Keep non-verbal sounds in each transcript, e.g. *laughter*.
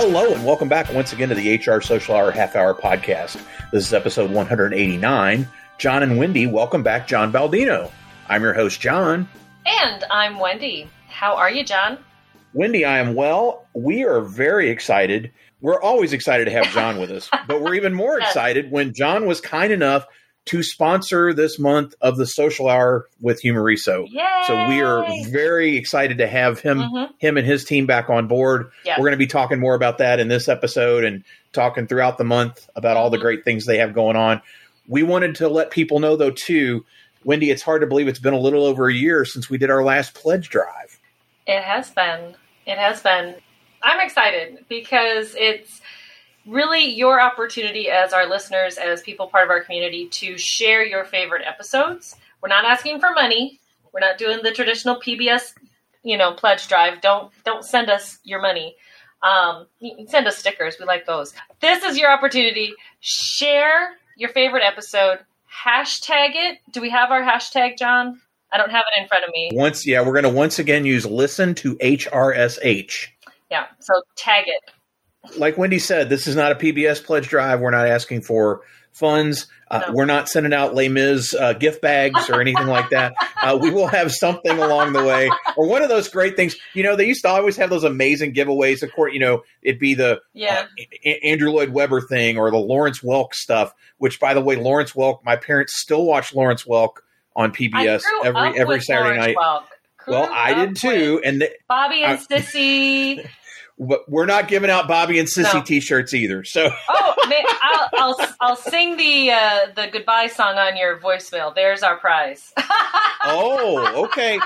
Hello, and welcome back once again to the HR Social Hour Half Hour Podcast. This is episode 189. John and Wendy, welcome back, John Baldino. I'm your host, John. And I'm Wendy. How are you, John? Wendy, I am well. We are very excited. We're always excited to have John with us, but we're even more *laughs* excited when John was kind enough to sponsor this month of the social hour with Humareso. Yay! So we are very excited to have him Mhm. him and his team back on board. Yeah. We're going to be talking more about that in this episode and talking throughout the month about all the Mhm. great things they have going on. We wanted to let people know though too, Wendy, it's hard to believe it's been a little over a year since we did our last pledge drive. It has been. It has been. I'm excited because it's really your opportunity as our listeners, as people part of our community, to share your favorite episodes. We're not asking for money. We're not doing the traditional PBS, you know, pledge drive. Don't don't send us your money. Um, send us stickers. We like those. This is your opportunity. Share your favorite episode. Hashtag it. Do we have our hashtag, John? I don't have it in front of me. Once, yeah, we're going to once again use listen to HRSH. Yeah. So tag it. Like Wendy said, this is not a PBS pledge drive. We're not asking for funds. Uh, No. We're not sending out Les Mis uh, gift bags or anything like that. Uh, we will have something along the way, or one of those great things. You know, they used to always have those amazing giveaways. Of course, you know, it'd be the Yeah. uh, Andrew Lloyd Webber thing or the Lawrence Welk stuff. Which, by the way, Lawrence Welk. My parents still watch Lawrence Welk on PBS every every Saturday Lawrence night. Welk. Well, I did too, and th- Bobby and I- Sissy. *laughs* but we're not giving out Bobby and Sissy No. T-shirts either. So *laughs* Oh, I'll, I'll I'll sing the uh, the goodbye song on your voicemail. There's our prize. *laughs* oh, okay.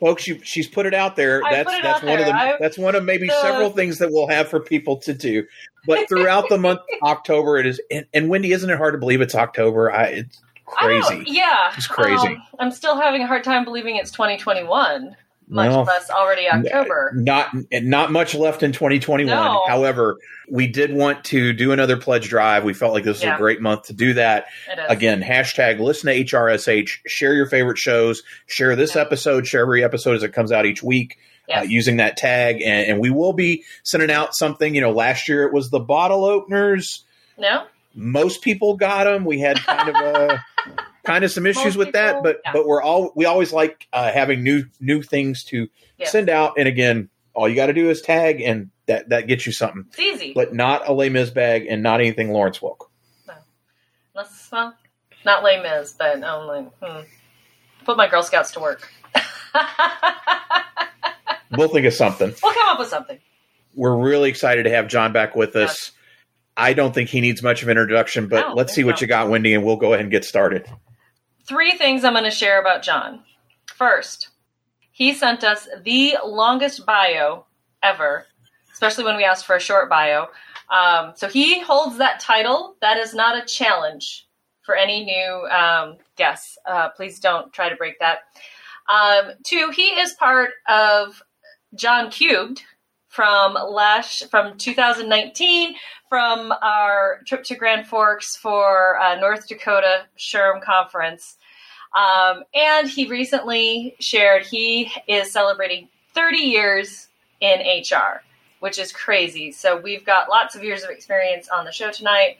Folks, you, she's put it out there. I That's that's one of the. I- that's one of maybe the- several things that we'll have for people to do. But throughout the month *laughs* October, it is. And, and Wendy, isn't it hard to believe it's October? I, it's I crazy. yeah, It's crazy. Um, I'm still having a hard time believing it's 2021, much Well, less already October. Not not much left in 2021. No. However, we did want to do another pledge drive. We felt like this was Yeah. a great month to do that. Again, hashtag listen to HRSH, share your favorite shows, share this episode, share every episode as it comes out each week uh, using that tag. And, and we will be sending out something. You know, last year it was the bottle openers. no, Most people got them. We had kind of a. *laughs* Kind of some issues Most with that, but yeah. but we're all we always like uh, having new new things to Yes. send out. And again, all you got to do is tag, and that that gets you something. it's easy. But not a Les Mis bag, and not anything Lawrence Welk. Let's well, not Les Mis, but only hmm. put my Girl Scouts to work. *laughs* We'll think of something. we'll come up with something. we're really excited to have John back with us. I don't think he needs much of an introduction, but No, let's see what no. you got, Wendy, and we'll go ahead and get started. Three things I'm going to share about John. First, he sent us the longest bio ever, especially when we asked for a short bio. Um, so he holds that title. That is not a challenge for any new um, guests. Uh, please don't try to break that. Um, two, he is part of John Cubed from last from 2019 from our trip to Grand Forks for uh, North Dakota SHRM conference. Um, and he recently shared he is celebrating 30 years in HR, which is crazy. So we've got lots of years of experience on the show tonight,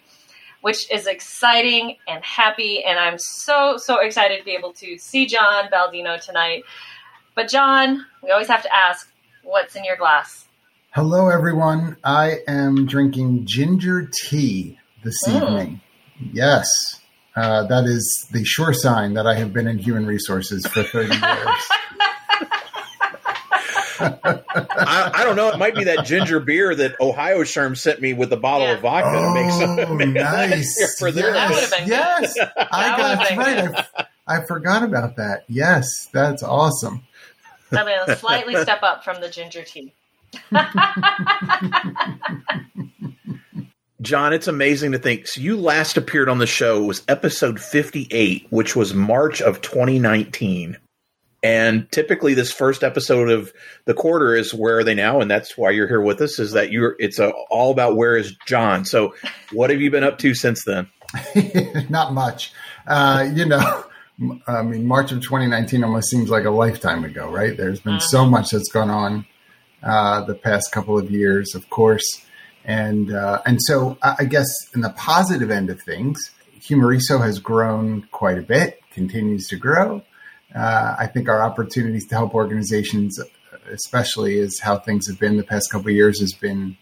which is exciting and happy. And I'm so, so excited to be able to see John Baldino tonight. But, John, we always have to ask what's in your glass? Hello, everyone. I am drinking ginger tea this Mm. evening. Yes, uh, that is the sure sign that I have been in human resources for 30 years. *laughs* I, I don't know. It might be that ginger beer that Ohio SHRM sent me with a bottle Yeah. of vodka to make some Oh, make *laughs* nice. *laughs* for their yes, would've been yes. I That got would've been right. I, I forgot about that. Yes, that's awesome. I'm going to slightly step up from the ginger tea. *laughs* John, it's amazing to think. So you last appeared on the show was episode 58, which was March of 2019. And typically this first episode of the quarter is where are they now? And that's why you're here with us is that you're it's a, all about where is John. So what have you been up to since then? *laughs* Not much. Uh, you know, I mean, March of 2019 almost seems like a lifetime ago, right? There's been so much that's gone on uh, the past couple of years, of course. And uh, and so I guess in the positive end of things, Humareso has grown quite a bit, continues to grow. Uh, I think our opportunities to help organizations, especially as how things have been the past couple of years, has been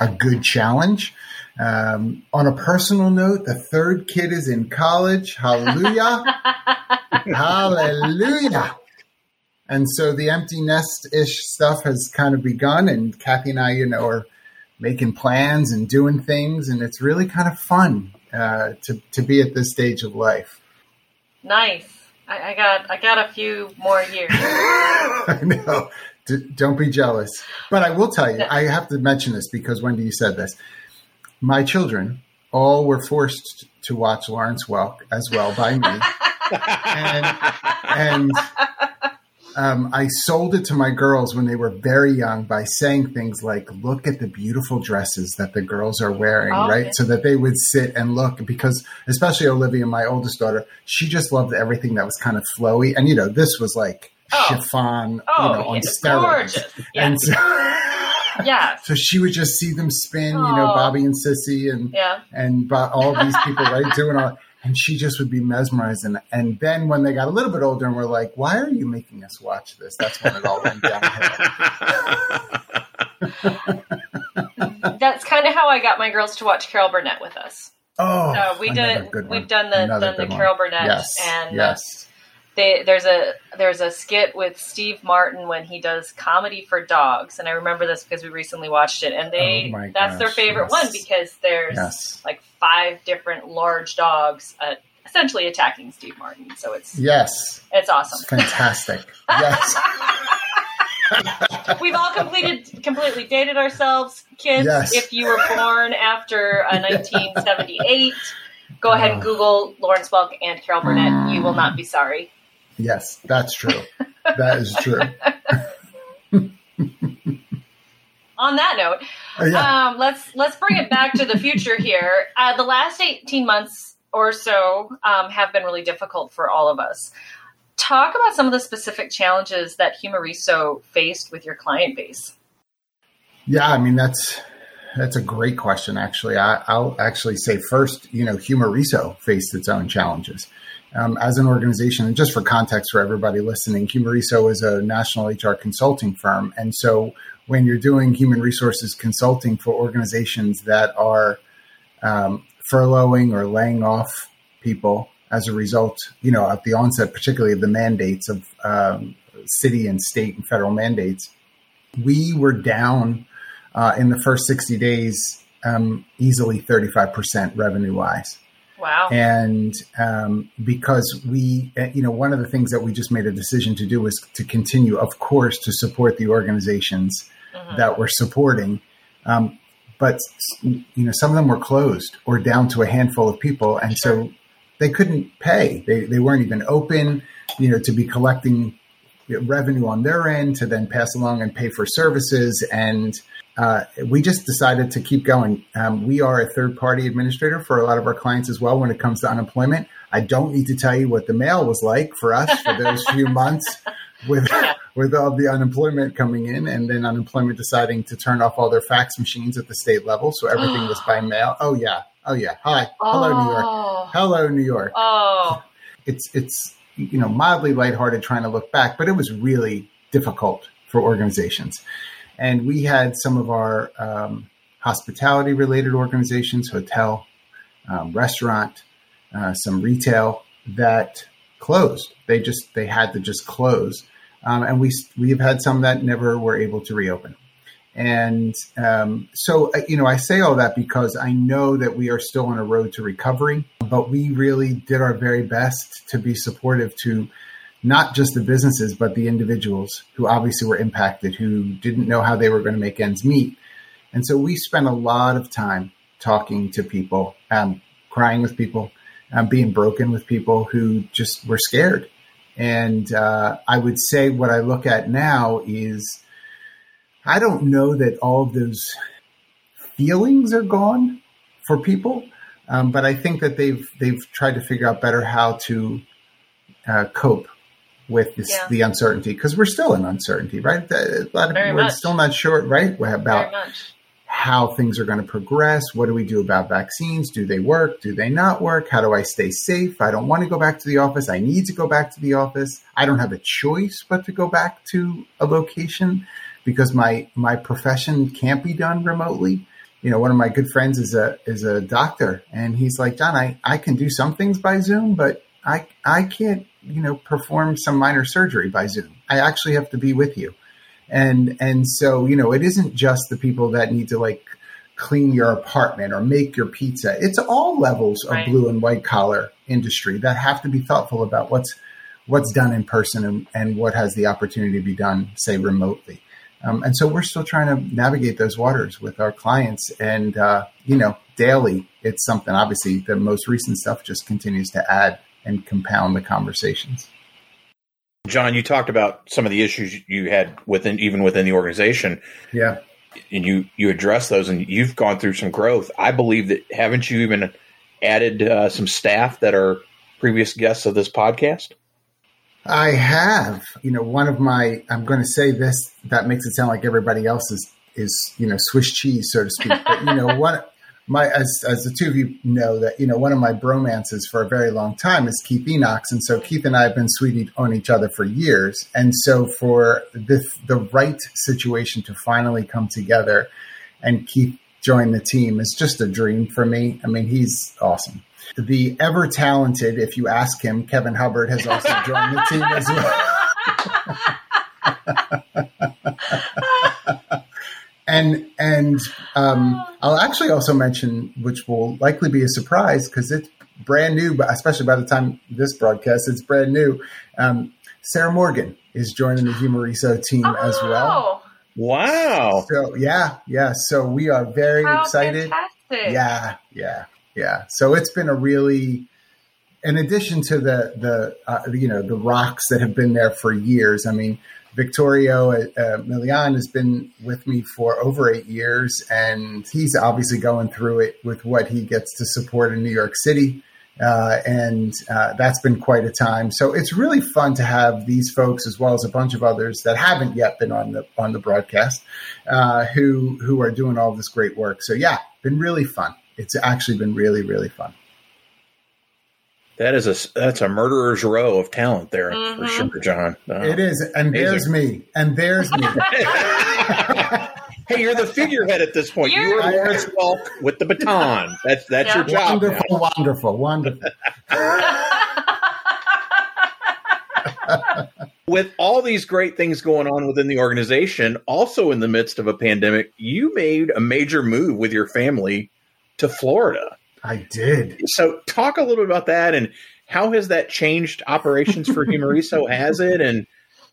a good challenge. Um, on a personal note, the third kid is in college. Hallelujah. *laughs* Hallelujah. And so the empty nest ish stuff has kind of begun, and Kathy and I, you know, are making plans and doing things, and it's really kind of fun uh, to to be at this stage of life. Nice. I, I got I got a few more years. *laughs* I know. D- don't be jealous. But I will tell you, I have to mention this because Wendy, you said this. My children all were forced to watch Lawrence Welk as well by me. *laughs* and and um, I sold it to my girls when they were very young by saying things like, "Look at the beautiful dresses that the girls are wearing," Oh, right? So that they would sit and look because, especially Olivia, my oldest daughter, she just loved everything that was kind of flowy, and you know, this was like Oh. chiffon, Oh, you know, on steroids. Yeah. *laughs* And so, yeah. *laughs* so she would just see them spin, you know, Oh. Bobby and Sissy and Yeah. and all these people right doing all and she just would be mesmerized. And and then when they got a little bit older and we're like why are you making us watch this? That's when it all went downhill. *laughs* That's kind of how I got my girls to watch Carol Burnett with us. oh So we did, we've done the done the good one. Carol Burnett, yes and uh, yes they, there's a there's a skit with Steve Martin when he does comedy for dogs, and I remember this because we recently watched it, and they Oh that's their favorite yes. one because there's yes like five different large dogs uh, essentially attacking Steve Martin. So it's yes it's awesome. it's fantastic yes *laughs* We've all completed completely dated ourselves, kids. Yes. If you were born after uh, *laughs* 1978, go ahead and. Google Lawrence Welk and Carol Burnett. You will not be sorry. Yes that's true that is true *laughs* On that note, Oh, yeah um, let's let's bring it back to the future here. Uh, the last 18 months or so um, have been really difficult for all of us. Talk about some of the specific challenges that Humareso faced with your client base. Yeah, I mean that's that's a great question. Actually, I, I'll actually say first, you know, Humareso faced its own challenges um, as an organization, and just for context for everybody listening, Humareso is a national HR consulting firm, and so when you're doing human resources consulting for organizations that are um, furloughing or laying off people as a result, you know, at the onset, particularly of the mandates of um, city and state and federal mandates, we were down uh, in the first 60 days um, easily 35% revenue wise. Wow. And um, because we, uh, you know, one of the things that we just made a decision to do was to continue, of course, to support the organizations Mhm. that we're supporting. Um, but, you know, some of them were closed or down to a handful of people. And so they couldn't pay. They, they weren't even open, you know, to be collecting revenue on their end to then pass along and pay for services. And uh, we just decided to keep going. Um, we are a third party administrator for a lot of our clients as well when it comes to unemployment. I don't need to tell you what the mail was like for us for those few *laughs* months with with all the unemployment coming in and then unemployment deciding to turn off all their fax machines at the state level. So everything was by *gasps* mail. Oh yeah. Oh yeah. Hi. Hello, New York. Oh. Hello, New York Oh. it's it's you know mildly lighthearted trying to look back, but it was really difficult for organizations. And we had some of our um, hospitality related organizations, hotel, um, restaurant, uh, some retail that closed. They just they had to just close, um, and we we have had some that never were able to reopen. And um, so, uh, you know, I say all that because I know that we are still on a road to recovery, but we really did our very best to be supportive to not just the businesses, but the individuals who obviously were impacted, who didn't know how they were going to make ends meet. And so we spent a lot of time talking to people, um, crying with people, um, being broken with people who just were scared. And uh, I would say what I look at now is I don't know that all of those feelings are gone for people, um, but I think that they've they've tried to figure out better how to uh, cope with this, Yeah. the uncertainty because we're still in uncertainty, right? A lot of Very we're much. still not sure, right, about how things are going to progress. What do we do about vaccines? Do they work? Do they not work? How do I stay safe? I don't want to go back to the office. I need to go back to the office. I don't have a choice but to go back to a location because my my profession can't be done remotely. You know, one of my good friends is a is a doctor, and he's like, John, I, I can do some things by Zoom, but I I can't you know perform some minor surgery by Zoom. I actually have to be with you and and so you know it isn't just the people that need to like clean your apartment or make your pizza it's all levels of Right. blue and white collar industry that have to be thoughtful about what's what's done in person and, and what has the opportunity to be done say remotely um, and so we're still trying to navigate those waters with our clients and uh, you know daily it's something obviously the most recent stuff just continues to add and compound the conversations John, you talked about some of the issues you had within even within the organization, yeah and you you address those, and you've gone through some growth. I believe that haven't you even added uh, some staff that are previous guests of this podcast? I have. You know, one of my I'm going to say this that makes it sound like everybody else is is you know Swiss cheese, so to speak. But you know, *laughs* one my as as the two of you know that you know one of my bromances for a very long time is Keith Enochs, and so Keith and I have been sweet on each other for years, and so for the the right situation to finally come together, and Keith join the team is just a dream for me. I mean, he's awesome. The ever talented, if you ask him, Kevin Hubbard has also joined the team as well. *laughs* and and um, I'll actually also mention, which will likely be a surprise because it's brand new, but especially by the time this broadcast, it's brand new. Um, Sarah Morgan is joining the Humareso team as well. Oh, Wow. So yeah, yeah. So we are very how excited. fantastic. Yeah, yeah, yeah. So it's been a really, in addition to the the uh, you know the rocks that have been there for years. I mean, Victorio uh, Milian has been with me for over eight years, and he's obviously going through it with what he gets to support in New York City. Uh, and uh, that's been quite a time. So it's really fun to have these folks, as well as a bunch of others that haven't yet been on the on the broadcast, uh, who who are doing all this great work. So yeah, been really fun. It's actually been really really fun. That is a that's a murderer's row of talent there for Mhm. sure, John. Uh, It is, and Amazing. there's me, and there's me. *laughs* hey, you're the figurehead at this point. You You're- Lawrence Welk with the baton. That's that's your job. now. wonderful, wonderful, wonderful. *laughs* With all these great things going on within the organization, also in the midst of a pandemic, you made a major move with your family to Florida. I did. So, talk a little bit about that and how has that changed operations for Humareso? Has *laughs* it, and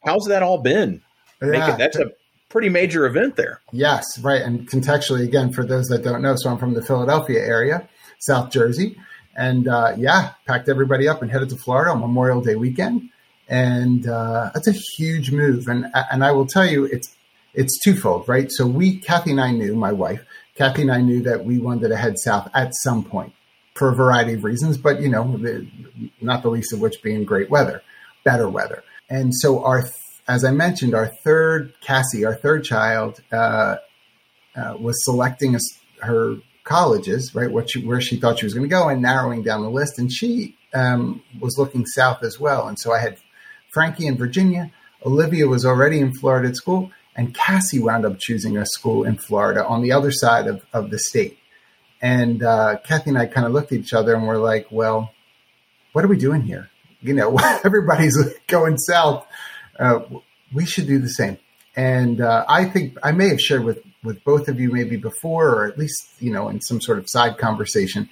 how's that all been? Yeah. that's a pretty major event there. Yes, right. And contextually, again, for those that don't know, so I'm from the Philadelphia area, South Jersey. And uh, yeah, packed everybody up and headed to Florida on Memorial Day weekend. And uh, that's a huge move. And and I will tell you, it's it's twofold, right? So we, Kathy and I knew, my wife, Kathy and I knew that we wanted to head south at some point for a variety of reasons, but you know, the, not the least of which being great weather, better weather. And so our, th- as I mentioned, our third Cassie, our third child, uh, uh, was selecting us, her colleges, right? What she, where she thought she was going to go, and narrowing down the list. And she um, was looking south as well. And so I had Frankie in Virginia. Olivia was already in Florida at school, and Cassie wound up choosing a school in Florida on the other side of, of the state. And uh, Kathy and I kind of looked at each other and we're like, well, what are we doing here? You know, *laughs* everybody's *laughs* going south. Uh, we should do the same. And uh, I think I may have shared with, with both of you maybe before, or at least, you know, in some sort of side conversation.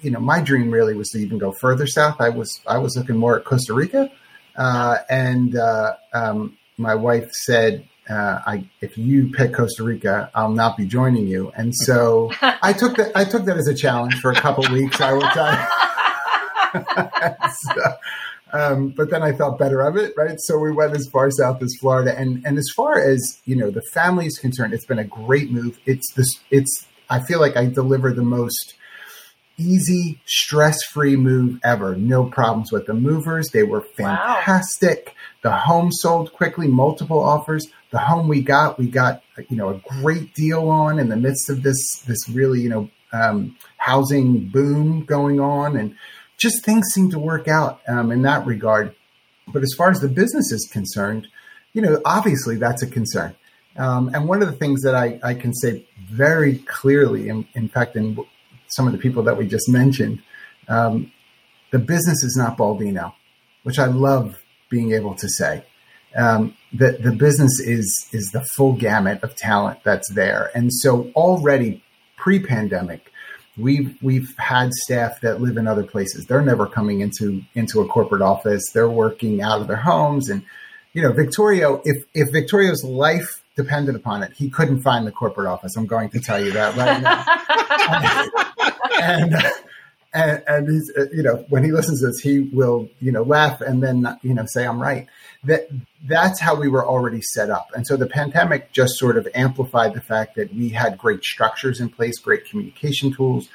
You know, my dream really was to even go further south. I was I was looking more at Costa Rica, uh, and uh, um, my wife said, uh, "I if you pick Costa Rica, I'll not be joining you." And so I took that I took that as a challenge for a couple weeks. I will tell you. *laughs* so, um, but then I felt better of it, right? So we went as far south as Florida, and and as far as you know, the family is concerned, it's been a great move. It's this. It's I feel like I deliver the most easy, stress free move ever. No problems with the movers. They were fantastic. Wow. The home sold quickly, multiple offers. The home we got, we got you know a great deal on in the midst of this this really you know um, housing boom going on, and just things seem to work out um, in that regard. But as far as the business is concerned, you know, obviously that's a concern. Um, and one of the things that I, I can say very clearly, in, in fact, in some of the people that we just mentioned, um, the business is not Baldino, which I love being able to say. Um, the, the business is is the full gamut of talent that's there, and so already pre-pandemic, we've we've had staff that live in other places. They're never coming into into a corporate office. They're working out of their homes, and you know, Victorio. If if Victorio's life depended upon it, he couldn't find the corporate office. I'm going to tell you that right now. *laughs* and, and, and he's, uh, you know, when he listens to this, he will, you know, laugh and then, you know, say, I'm right. That that's how we were already set up. And so the pandemic just sort of amplified the fact that we had great structures in place, great communication tools.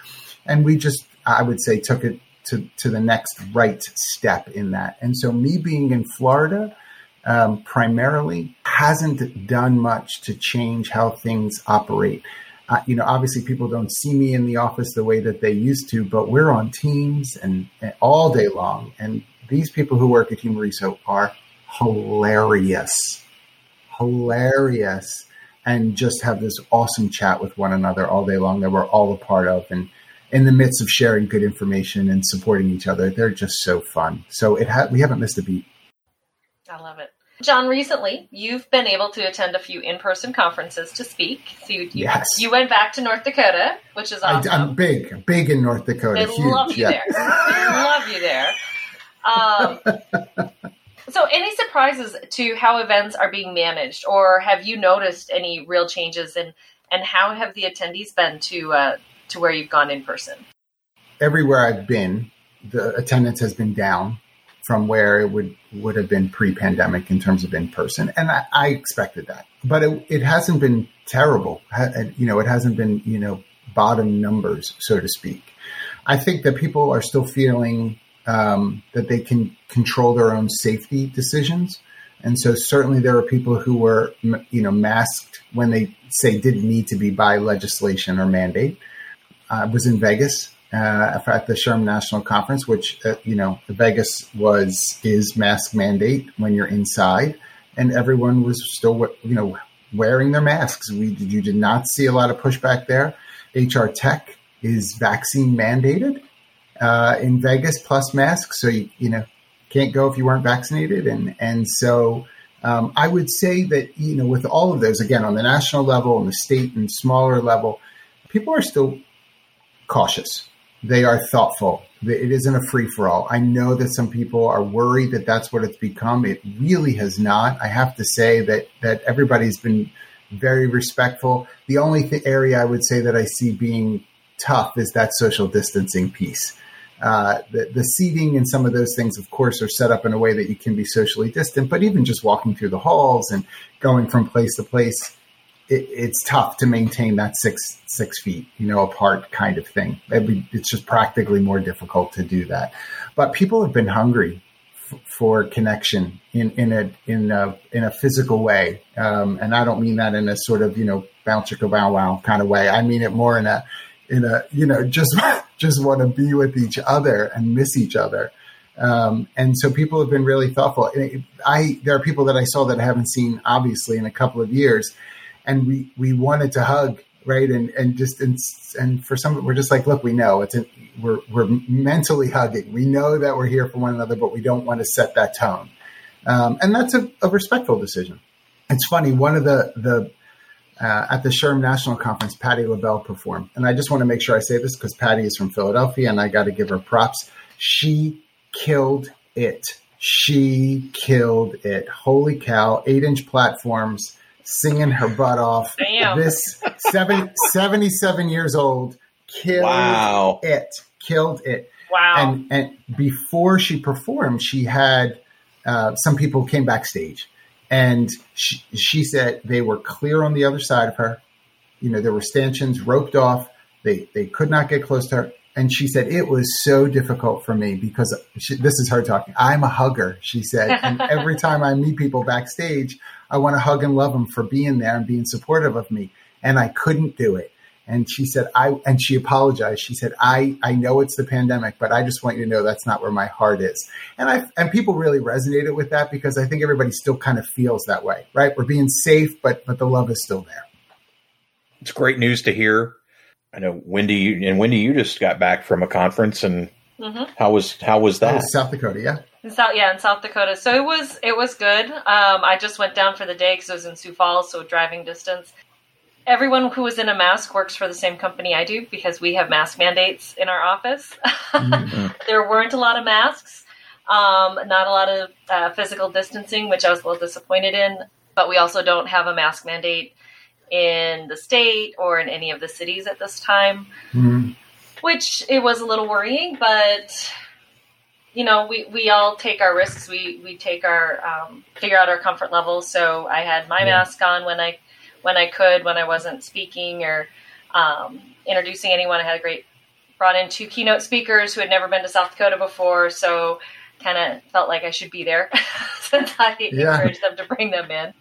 And we just, I would say, took it to, to the next right step in that. And so me being in Florida, um, primarily hasn't done much to change how things operate. You know, obviously people don't see me in the office the way that they used to, but we're on teams and, and all day long. And these people who work at Humareso are hilarious, hilarious, and just have this awesome chat with one another all day long that we're all a part of. And in the midst of sharing good information and supporting each other, they're just so fun. So it ha- we haven't missed a beat. I love it. John, recently you've been able to attend a few in-person conferences to speak. So you, yes. you went back to North Dakota, which is awesome. I, am big, big in North Dakota. They Huge, love you yeah. there. they love you there. Um, *laughs* so, any surprises to how events are being managed, or have you noticed any real changes in and how have the attendees been to uh, to where you've gone in person? Everywhere I've been, the attendance has been down from where it would would have been pre-pandemic in terms of in person, and I, I expected that. But it, it hasn't been terrible. You know, it hasn't been you know bottom numbers, so to speak. I think that people are still feeling um, that they can control their own safety decisions, and so certainly there are people who were you know masked when they say didn't need to be by legislation or mandate. I was in Vegas uh, at the SHRM National Conference, which uh, you know Vegas was is mask mandate when you're inside, and everyone was still you know wearing their masks. We you did not see a lot of pushback there. HR Tech is vaccine mandated uh, in Vegas plus masks, so you you know can't go if you weren't vaccinated, and and so. Um, I would say that you know, with all of those, again, on the national level, on the state and smaller level, people are still cautious they are thoughtful. It isn't a free for all. I know that some people are worried that that's what it's become. It really has not. I have to say that that everybody's been very respectful. The only th- area I would say that I see being tough is that social distancing piece. Uh, the, the seating and some of those things, of course, are set up in a way that you can be socially distant. But even just walking through the halls and going from place to place, it, it's tough to maintain that six six feet, you know, apart kind of thing. Be, it's just practically more difficult to do that. But people have been hungry f- for connection in in a in a in a physical way, um, and I don't mean that in a sort of you know bounce chicka bow wow kind of way. I mean it more in a in a you know just *laughs* just want to be with each other and miss each other. Um, and so people have been really thoughtful. I there are people that I saw that I haven't seen obviously in a couple of years, and we we wanted to hug right and and just and, and for some we're just like look we know it's a, we're we're mentally hugging we know that we're here for one another but we don't want to set that tone um, and that's a, a, respectful decision it's funny one of the the uh, at the SHRM National Conference, Patti LaBelle performed. And I just want to make sure I say this because Patty is from Philadelphia and I got to give her props. She killed it. She killed it. Holy cow. Eight inch platforms singing her butt off. Damn. This seven, 77 years old killed wow. it. Killed it. Wow. And and before she performed, she had uh, some people came backstage, and she, she said they were clear on the other side of her. You know, there were stanchions roped off. They they could not get close to her. And she said, it was so difficult for me because she, this is her talking. I'm a hugger, she said. And every time I meet people backstage, I want to hug and love them for being there and being supportive of me. And I couldn't do it. And she said, I, and she apologized. She said, I, I know it's the pandemic, but I just want you to know that's not where my heart is. And I, and people really resonated with that because I think everybody still kind of feels that way, right? We're being safe, but, but the love is still there. It's great news to hear. I know Wendy and Wendy, you just got back from a conference and mm-hmm. how was, how was that? Oh, South Dakota. Yeah. In South, yeah, in South Dakota. So it was, it was good. Um, I just went down for the day because it was in Sioux Falls, so driving distance everyone who was in a mask works for the same company I do because we have mask mandates in our office. Mm-hmm. *laughs* there weren't a lot of masks, um, not a lot of uh, physical distancing, which I was a little disappointed in. But we also don't have a mask mandate in the state or in any of the cities at this time, mm-hmm. which it was a little worrying. But you know, we, we all take our risks. We we take our um, figure out our comfort levels. So I had my yeah. mask on when I when I could, when I wasn't speaking or um, introducing anyone. I had a great brought in two keynote speakers who had never been to South Dakota before, so kind of felt like I should be there *laughs* since I yeah. encouraged them to bring them in.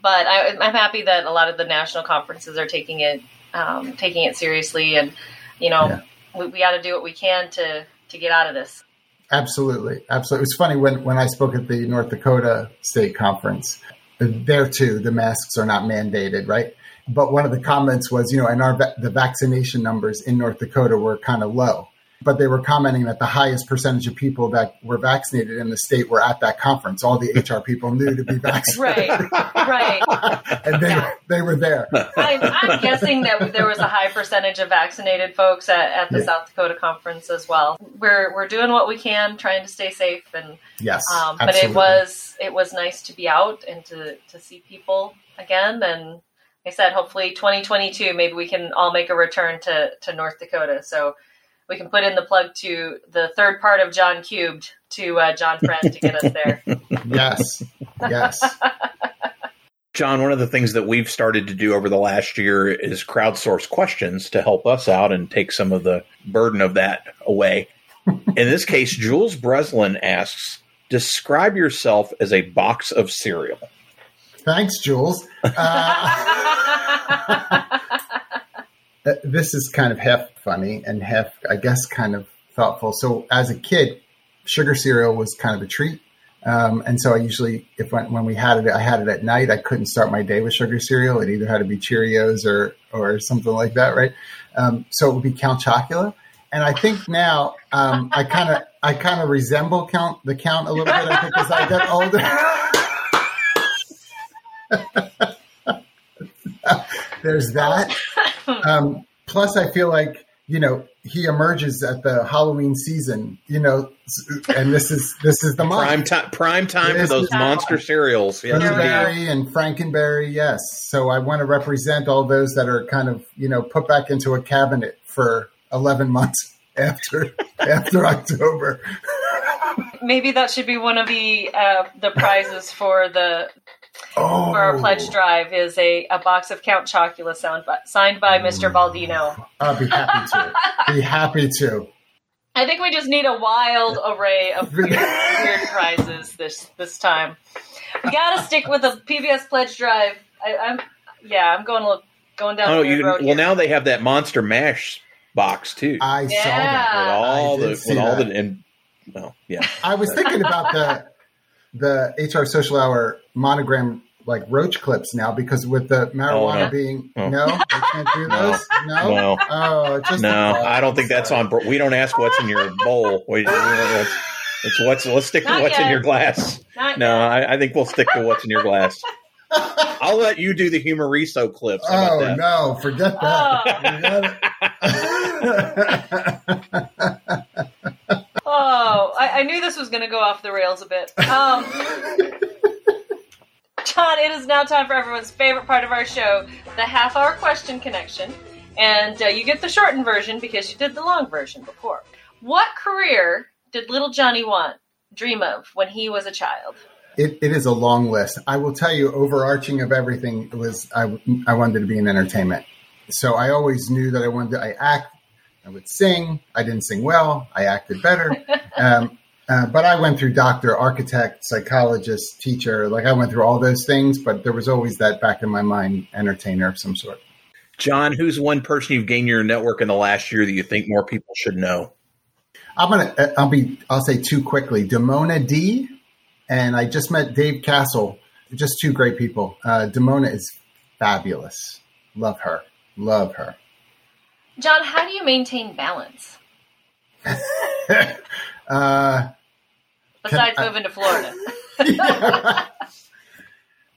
But I, am happy that a lot of the national conferences are taking it um, taking it seriously, and you know yeah. we, we got to do what we can to to get out of this. Absolutely, absolutely. It was funny when when I spoke at the North Dakota State Conference there too, the masks are not mandated, right? But one of the comments was, you know, and our the vaccination numbers in North Dakota were kind of low but they were commenting that the highest percentage of people that were vaccinated in the state were at that conference. All the *laughs* HR people knew to be *laughs* vaccinated. right, right. *laughs* and they, yeah. they were there. I'm, I'm, guessing that there was a high percentage of vaccinated folks at, at the yeah. South Dakota conference as well. We're, we're doing what we can, trying to stay safe. And yes, um, but it was, it was nice to be out and to, to see people again. And like I said, hopefully 2022, maybe we can all make a return to, to North Dakota. So we can put in the plug to the third part of John Cubed to uh, John Friend to get us there. *laughs* yes, yes. John, one of the things that we've started to do over the last year is crowdsource questions to help us out and take some of the burden of that away. In this case, Jules Breslin asks, describe yourself as a box of cereal. Thanks, Jules. Uh, Uh, *laughs* this is kind of half funny and half, I guess, kind of thoughtful. So as a kid, sugar cereal was kind of a treat. Um, and so I usually, if when, when, we had it, I had it at night. I couldn't start my day with sugar cereal. It either had to be Cheerios or or something like that, right? Um, so it would be Count Chocula. And I think now um, I kind of I kind of resemble Count the Count a little bit. I think as I get older. *laughs* There's that. *laughs* Um, plus, I feel like you know he emerges at the Halloween season. You know, and this is this is the month. *laughs* prime time. Prime time this for those monster cereals. Yes, Berry and Frankenberry. Yes. So I want to represent all those that are kind of you know put back into a cabinet for eleven months *laughs* after after October. Maybe that should be one of the uh, the prizes for the oh. for our pledge oh. drive is a, a box of Count Chocula sound, signed by mm. Mr. Baldino. I'd be happy to. be happy to. I think we just need a wild array of *laughs* weird, weird prizes this this time. We gotta stick with a PBS pledge drive. I, am yeah, I'm going look going down. Oh, you, well here. now they have that Monster Mash box too. I yeah. saw that with all the with all that. the and well, yeah. I was thinking about the the HR Social Hour monogram like roach clips now because with the marijuana oh, no. being oh. no, they can't do *laughs* those. No, no, oh, just no. I don't think that's on. We don't ask what's in your bowl. *laughs* We, it's what's. Let's stick Not to what's yet. in your glass. Not no, I, I, think we'll stick to what's in your glass. I'll let you do the humareso clips. How oh no, forget that. Oh. *laughs* I, I, knew this was going to go off the rails a bit. Um, John, it is now time for everyone's favorite part of our show, the half hour question connection. And uh, you get the shortened version because you did the long version before. What career did little Johnny want, dream of when he was a child? It, it is a long list. I will tell you, overarching of everything was I, I wanted to be in entertainment. So I always knew that I wanted to I act, I would sing. I didn't sing well. I acted better. *laughs* Um, uh, but I went through doctor, architect, psychologist, teacher. Like I went through all those things, but there was always that back in my mind, entertainer of some sort. John, who's one person you've gained your network in the last year that you think more people should know? I'm gonna. uh, I'll be. I'll say too quickly. Demona D, and I just met Dave Castel. Just two great people. Uh, Demona is fabulous. Love her. Love her. John, how do you maintain balance *laughs* uh, besides I- moving to Florida? *laughs*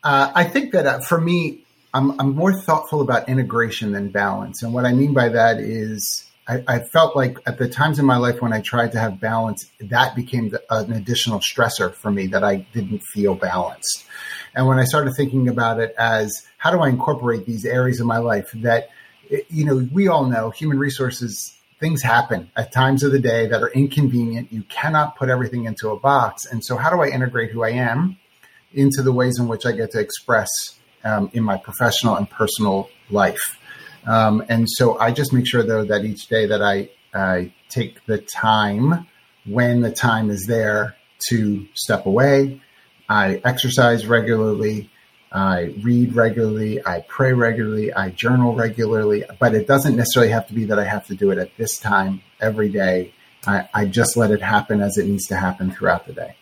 uh, I think that uh, for me, I'm, I'm more thoughtful about integration than balance. And what I mean by that is I, I felt like at the times in my life when I tried to have balance, that became the, an additional stressor for me that I didn't feel balanced. And when I started thinking about it as how do I incorporate these areas of my life that, you know, we all know human resources, things happen at times of the day that are inconvenient. You cannot put everything into a box. And so, how do I integrate who I am into the ways in which I get to express um, in my professional and personal life? Um, and so, I just make sure, though, that each day that I, I take the time when the time is there to step away. I exercise regularly. I read regularly. I pray regularly. I journal regularly. But it doesn't necessarily have to be that I have to do it at this time every day. I, I just let it happen as it needs to happen throughout the day.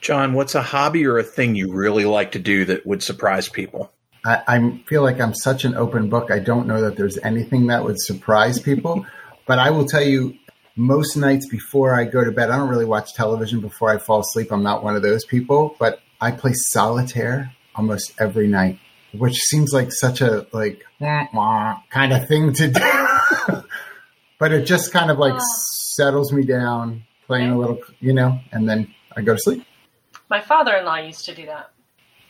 John, what's a hobby or a thing you really like to do that would surprise people? I, I feel like I'm such an open book. I don't know that there's anything that would surprise people. *laughs* but I will tell you, most nights before I go to bed, I don't really watch television before I fall asleep. I'm not one of those people, but I play solitaire almost every night, which seems like such a like wah, wah kind of thing to do. *laughs* but it just kind of like Oh. settles me down, playing a little, you know, and then I go to sleep. My father-in-law used to do that.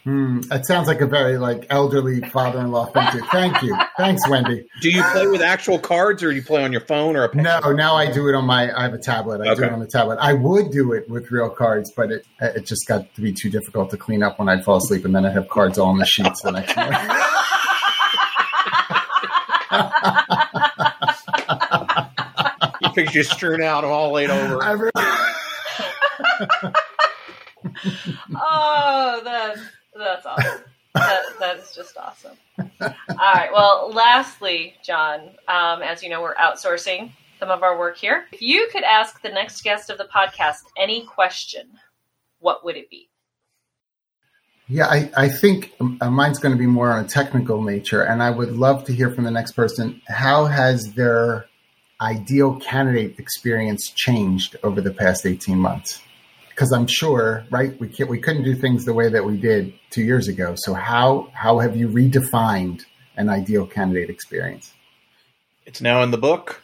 Hmm, that sounds like a very like elderly father-in-law thing to. Thank you, thanks, Wendy. Do you play with actual cards or do you play on your phone or a pen? No, now I do it on my. I have a tablet. I do it on the tablet. I would do it with real cards, but it it just got to be too difficult to clean up when I'd fall asleep, and then I'd have cards all on the sheets the next morning. *laughs* You picture you strewn out all laid over. I really- *laughs* Oh, that's that's awesome. That, that is just awesome. All right. Well, lastly, John, um, as you know, we're outsourcing some of our work here. If you could ask the next guest of the podcast any question, what would it be? yeah, I, I think uh, mine's going to be more on a technical nature, and I would love to hear from the next person. How has their ideal candidate experience changed over the past eighteen months? Because I'm sure, right? We can't, we couldn't do things the way that we did two years ago. So how how have you redefined an ideal candidate experience? It's now in the book.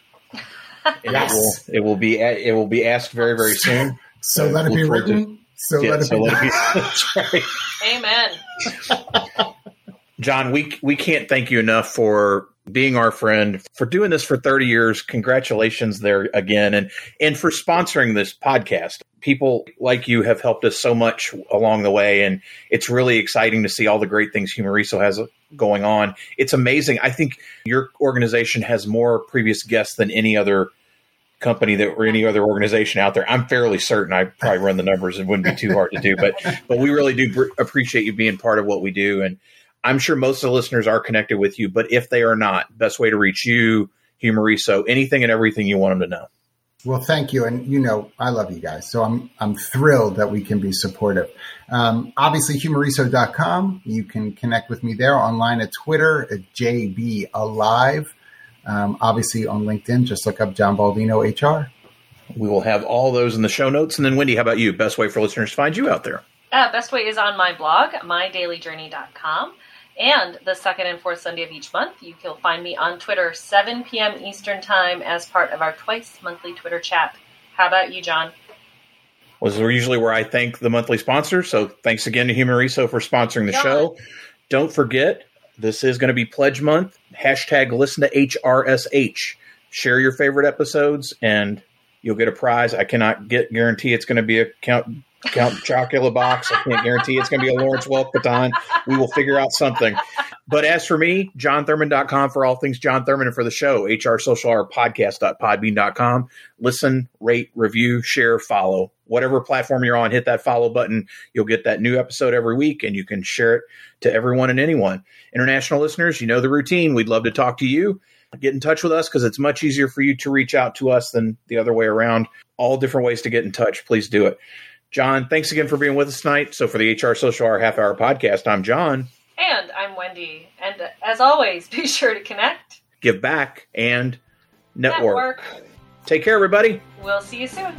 It Yes. will, it will be it will be asked very very soon. So let it be Look forward to- written. So Yeah, let it so be. let it be- *laughs* *laughs* Amen. *laughs* John, we we can't thank you enough for being our friend, for doing this for 30 years. Congratulations there again and and for sponsoring this podcast. People like you have helped us so much along the way and it's really exciting to see all the great things Humareso has going on. It's amazing. I think your organization has more previous guests than any other company that or any other organization out there. I'm fairly certain I probably run the numbers. It wouldn't be too hard to do, but but we really do br- appreciate you being part of what we do and I'm sure most of the listeners are connected with you, but if they are not, best way to reach you, Humareso, anything and everything you want them to know. Well, thank you, and you know I love you guys, so I'm I'm thrilled that we can be supportive. Um, obviously, humareso.com. You can connect with me there online at Twitter at JB Alive. Um, obviously on LinkedIn, just look up John Baldino HR. We will have all those in the show notes. And then, Wendy, how about you? Best way for listeners to find you out there? Uh, best way is on my blog, mydailyjourney.com. And the second and fourth Sunday of each month, you can find me on Twitter, 7 p.m. Eastern Time, as part of our twice monthly Twitter chat. How about you, John? Was usually where I thank the monthly sponsor. So thanks again to Humareso for sponsoring the John. show. Don't forget, this is going to be Pledge Month. Hashtag listen to HRSH. Share your favorite episodes and you'll get a prize. I cannot get guarantee it's going to be a Count Chocula *laughs* box. I can't guarantee it's going to be a Lawrence Welk baton. We will figure out something. But as for me, johnthurman.com for all things John Thurman and for the show, HR Social Hour podcast.podbean.com. Listen, rate, review, share, follow. Whatever platform you're on, hit that follow button. You'll get that new episode every week and you can share it to everyone and anyone. International listeners, you know the routine. We'd love to talk to you. Get in touch with us because it's much easier for you to reach out to us than the other way around. All different ways to get in touch. Please do it. John, thanks again for being with us tonight. So, for the HR Social Hour Half Hour Podcast, I'm Jon. And I'm Wendy. And as always, be sure to connect, give back, and network. network. Take care, everybody. We'll see you soon.